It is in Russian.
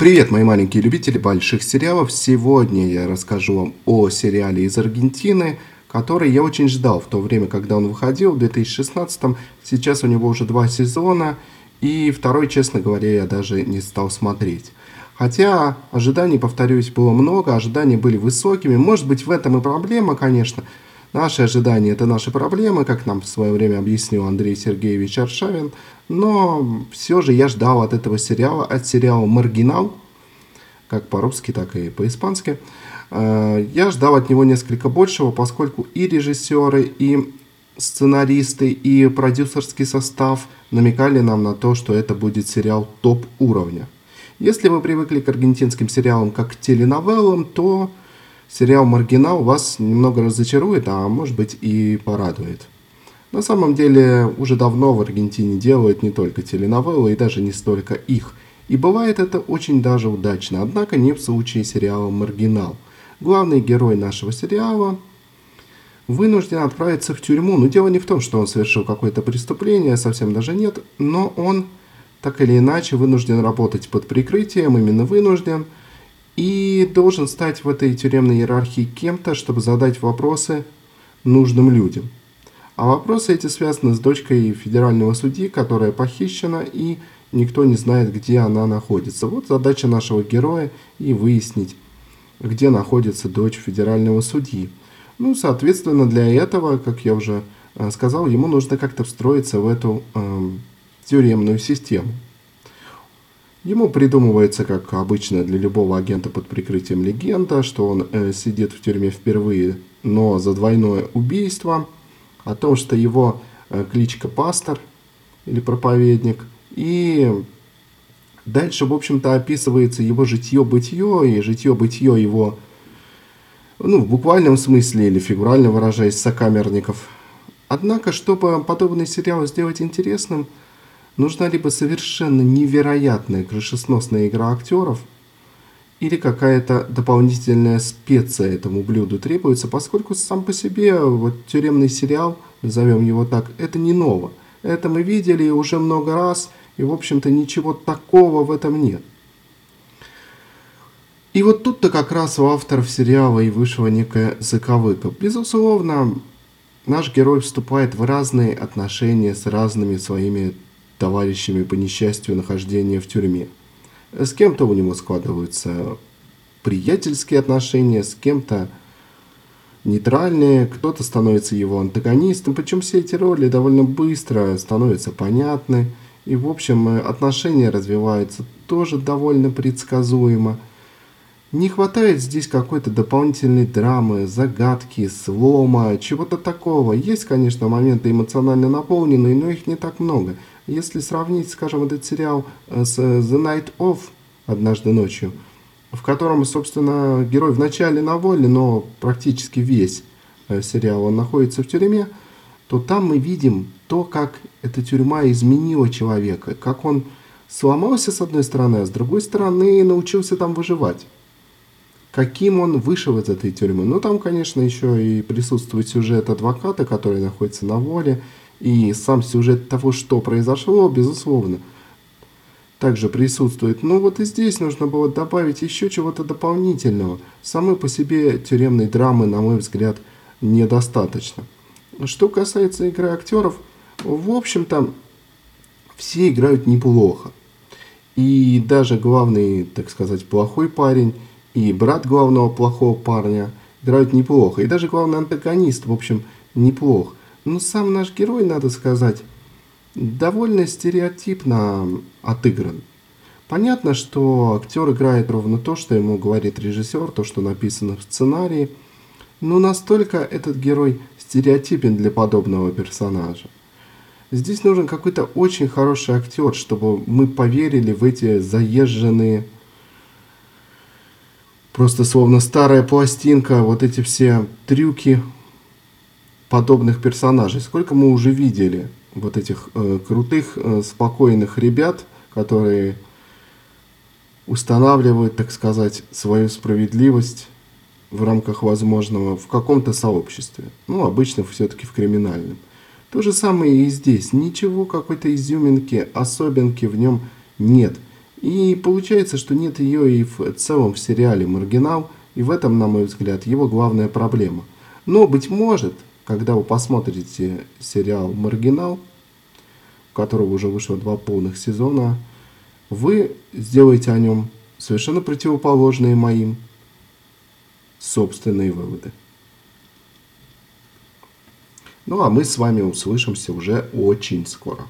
Привет, мои маленькие любители больших сериалов. Сегодня я расскажу вам о сериале из Аргентины, который я очень ждал в то время, когда он выходил, в 2016 -м. Сейчас у него уже два сезона, и второй, честно говоря, я даже не стал смотреть. Хотя ожиданий, повторюсь, было много, ожидания были высокими. Может быть, в этом и проблема, конечно. Наши ожидания – это наши проблемы, как нам в свое время объяснил Андрей Сергеевич Аршавин. Но все же я ждал от этого сериала, от сериала «Маргинал», как по-русски, так и по-испански. Э, я ждал от него несколько большего, поскольку и режиссеры, и сценаристы, и продюсерский состав намекали нам на то, что это будет сериал топ-уровня. Если вы привыкли к аргентинским сериалам как к теленовеллам, то сериал «Маргинал» вас немного разочарует, а может быть и порадует. На самом деле, уже давно в Аргентине делают не только теленовеллы и даже не столько их. И бывает это очень даже удачно, однако не в случае сериала «Маргинал». Главный герой нашего сериала вынужден отправиться в тюрьму. Но дело не в том, что он совершил какое-то преступление, совсем даже нет, но он так или иначе вынужден работать под прикрытием, именно вынужден, и должен стать в этой тюремной иерархии кем-то, чтобы задать вопросы нужным людям – а вопросы эти связаны с дочкой федерального судьи, которая похищена, и никто не знает, где она находится. Вот задача нашего героя и выяснить, где находится дочь федерального судьи. Ну, соответственно, для этого, как я уже э, сказал, ему нужно как-то встроиться в эту э, тюремную систему. Ему придумывается, как обычно для любого агента под прикрытием легенда, что он э, сидит в тюрьме впервые, но за двойное убийство – о том, что его э, кличка пастор или проповедник. И дальше, в общем-то, описывается его житье-бытие и житье-бытие его, ну, в буквальном смысле или фигурально выражаясь, сокамерников. Однако, чтобы подобный сериал сделать интересным, нужна либо совершенно невероятная крышесносная игра актеров – или какая-то дополнительная специя этому блюду требуется, поскольку сам по себе вот тюремный сериал, назовем его так, это не ново. Это мы видели уже много раз, и, в общем-то, ничего такого в этом нет. И вот тут-то как раз у авторов сериала и вышла некая заковыка. Безусловно, наш герой вступает в разные отношения с разными своими товарищами по несчастью нахождения в тюрьме. С кем-то у него складываются приятельские отношения, с кем-то нейтральные, кто-то становится его антагонистом, причем все эти роли довольно быстро становятся понятны, и в общем отношения развиваются тоже довольно предсказуемо. Не хватает здесь какой-то дополнительной драмы, загадки, слома, чего-то такого. Есть, конечно, моменты эмоционально наполненные, но их не так много – если сравнить, скажем, этот сериал э, с э, The Night Of «Однажды ночью», в котором, собственно, герой вначале на воле, но практически весь э, сериал он находится в тюрьме, то там мы видим то, как эта тюрьма изменила человека, как он сломался с одной стороны, а с другой стороны научился там выживать. Каким он вышел из этой тюрьмы. Ну, там, конечно, еще и присутствует сюжет адвоката, который находится на воле, и сам сюжет того, что произошло, безусловно, также присутствует. Но вот и здесь нужно было добавить еще чего-то дополнительного. Самой по себе тюремной драмы, на мой взгляд, недостаточно. Что касается игры актеров, в общем-то, все играют неплохо. И даже главный, так сказать, плохой парень, и брат главного плохого парня играют неплохо. И даже главный антагонист, в общем, неплох. Но ну, сам наш герой, надо сказать, довольно стереотипно отыгран. Понятно, что актер играет ровно то, что ему говорит режиссер, то, что написано в сценарии, но настолько этот герой стереотипен для подобного персонажа. Здесь нужен какой-то очень хороший актер, чтобы мы поверили в эти заезженные, просто словно старая пластинка, вот эти все трюки, подобных персонажей. Сколько мы уже видели вот этих э, крутых, э, спокойных ребят, которые устанавливают, так сказать, свою справедливость в рамках возможного в каком-то сообществе. Ну, обычно все-таки в криминальном. То же самое и здесь. Ничего какой-то изюминки, особенки в нем нет. И получается, что нет ее и в целом в сериале «Маргинал», и в этом, на мой взгляд, его главная проблема. Но, быть может, когда вы посмотрите сериал «Маргинал», у которого уже вышло два полных сезона, вы сделаете о нем совершенно противоположные моим собственные выводы. Ну а мы с вами услышимся уже очень скоро.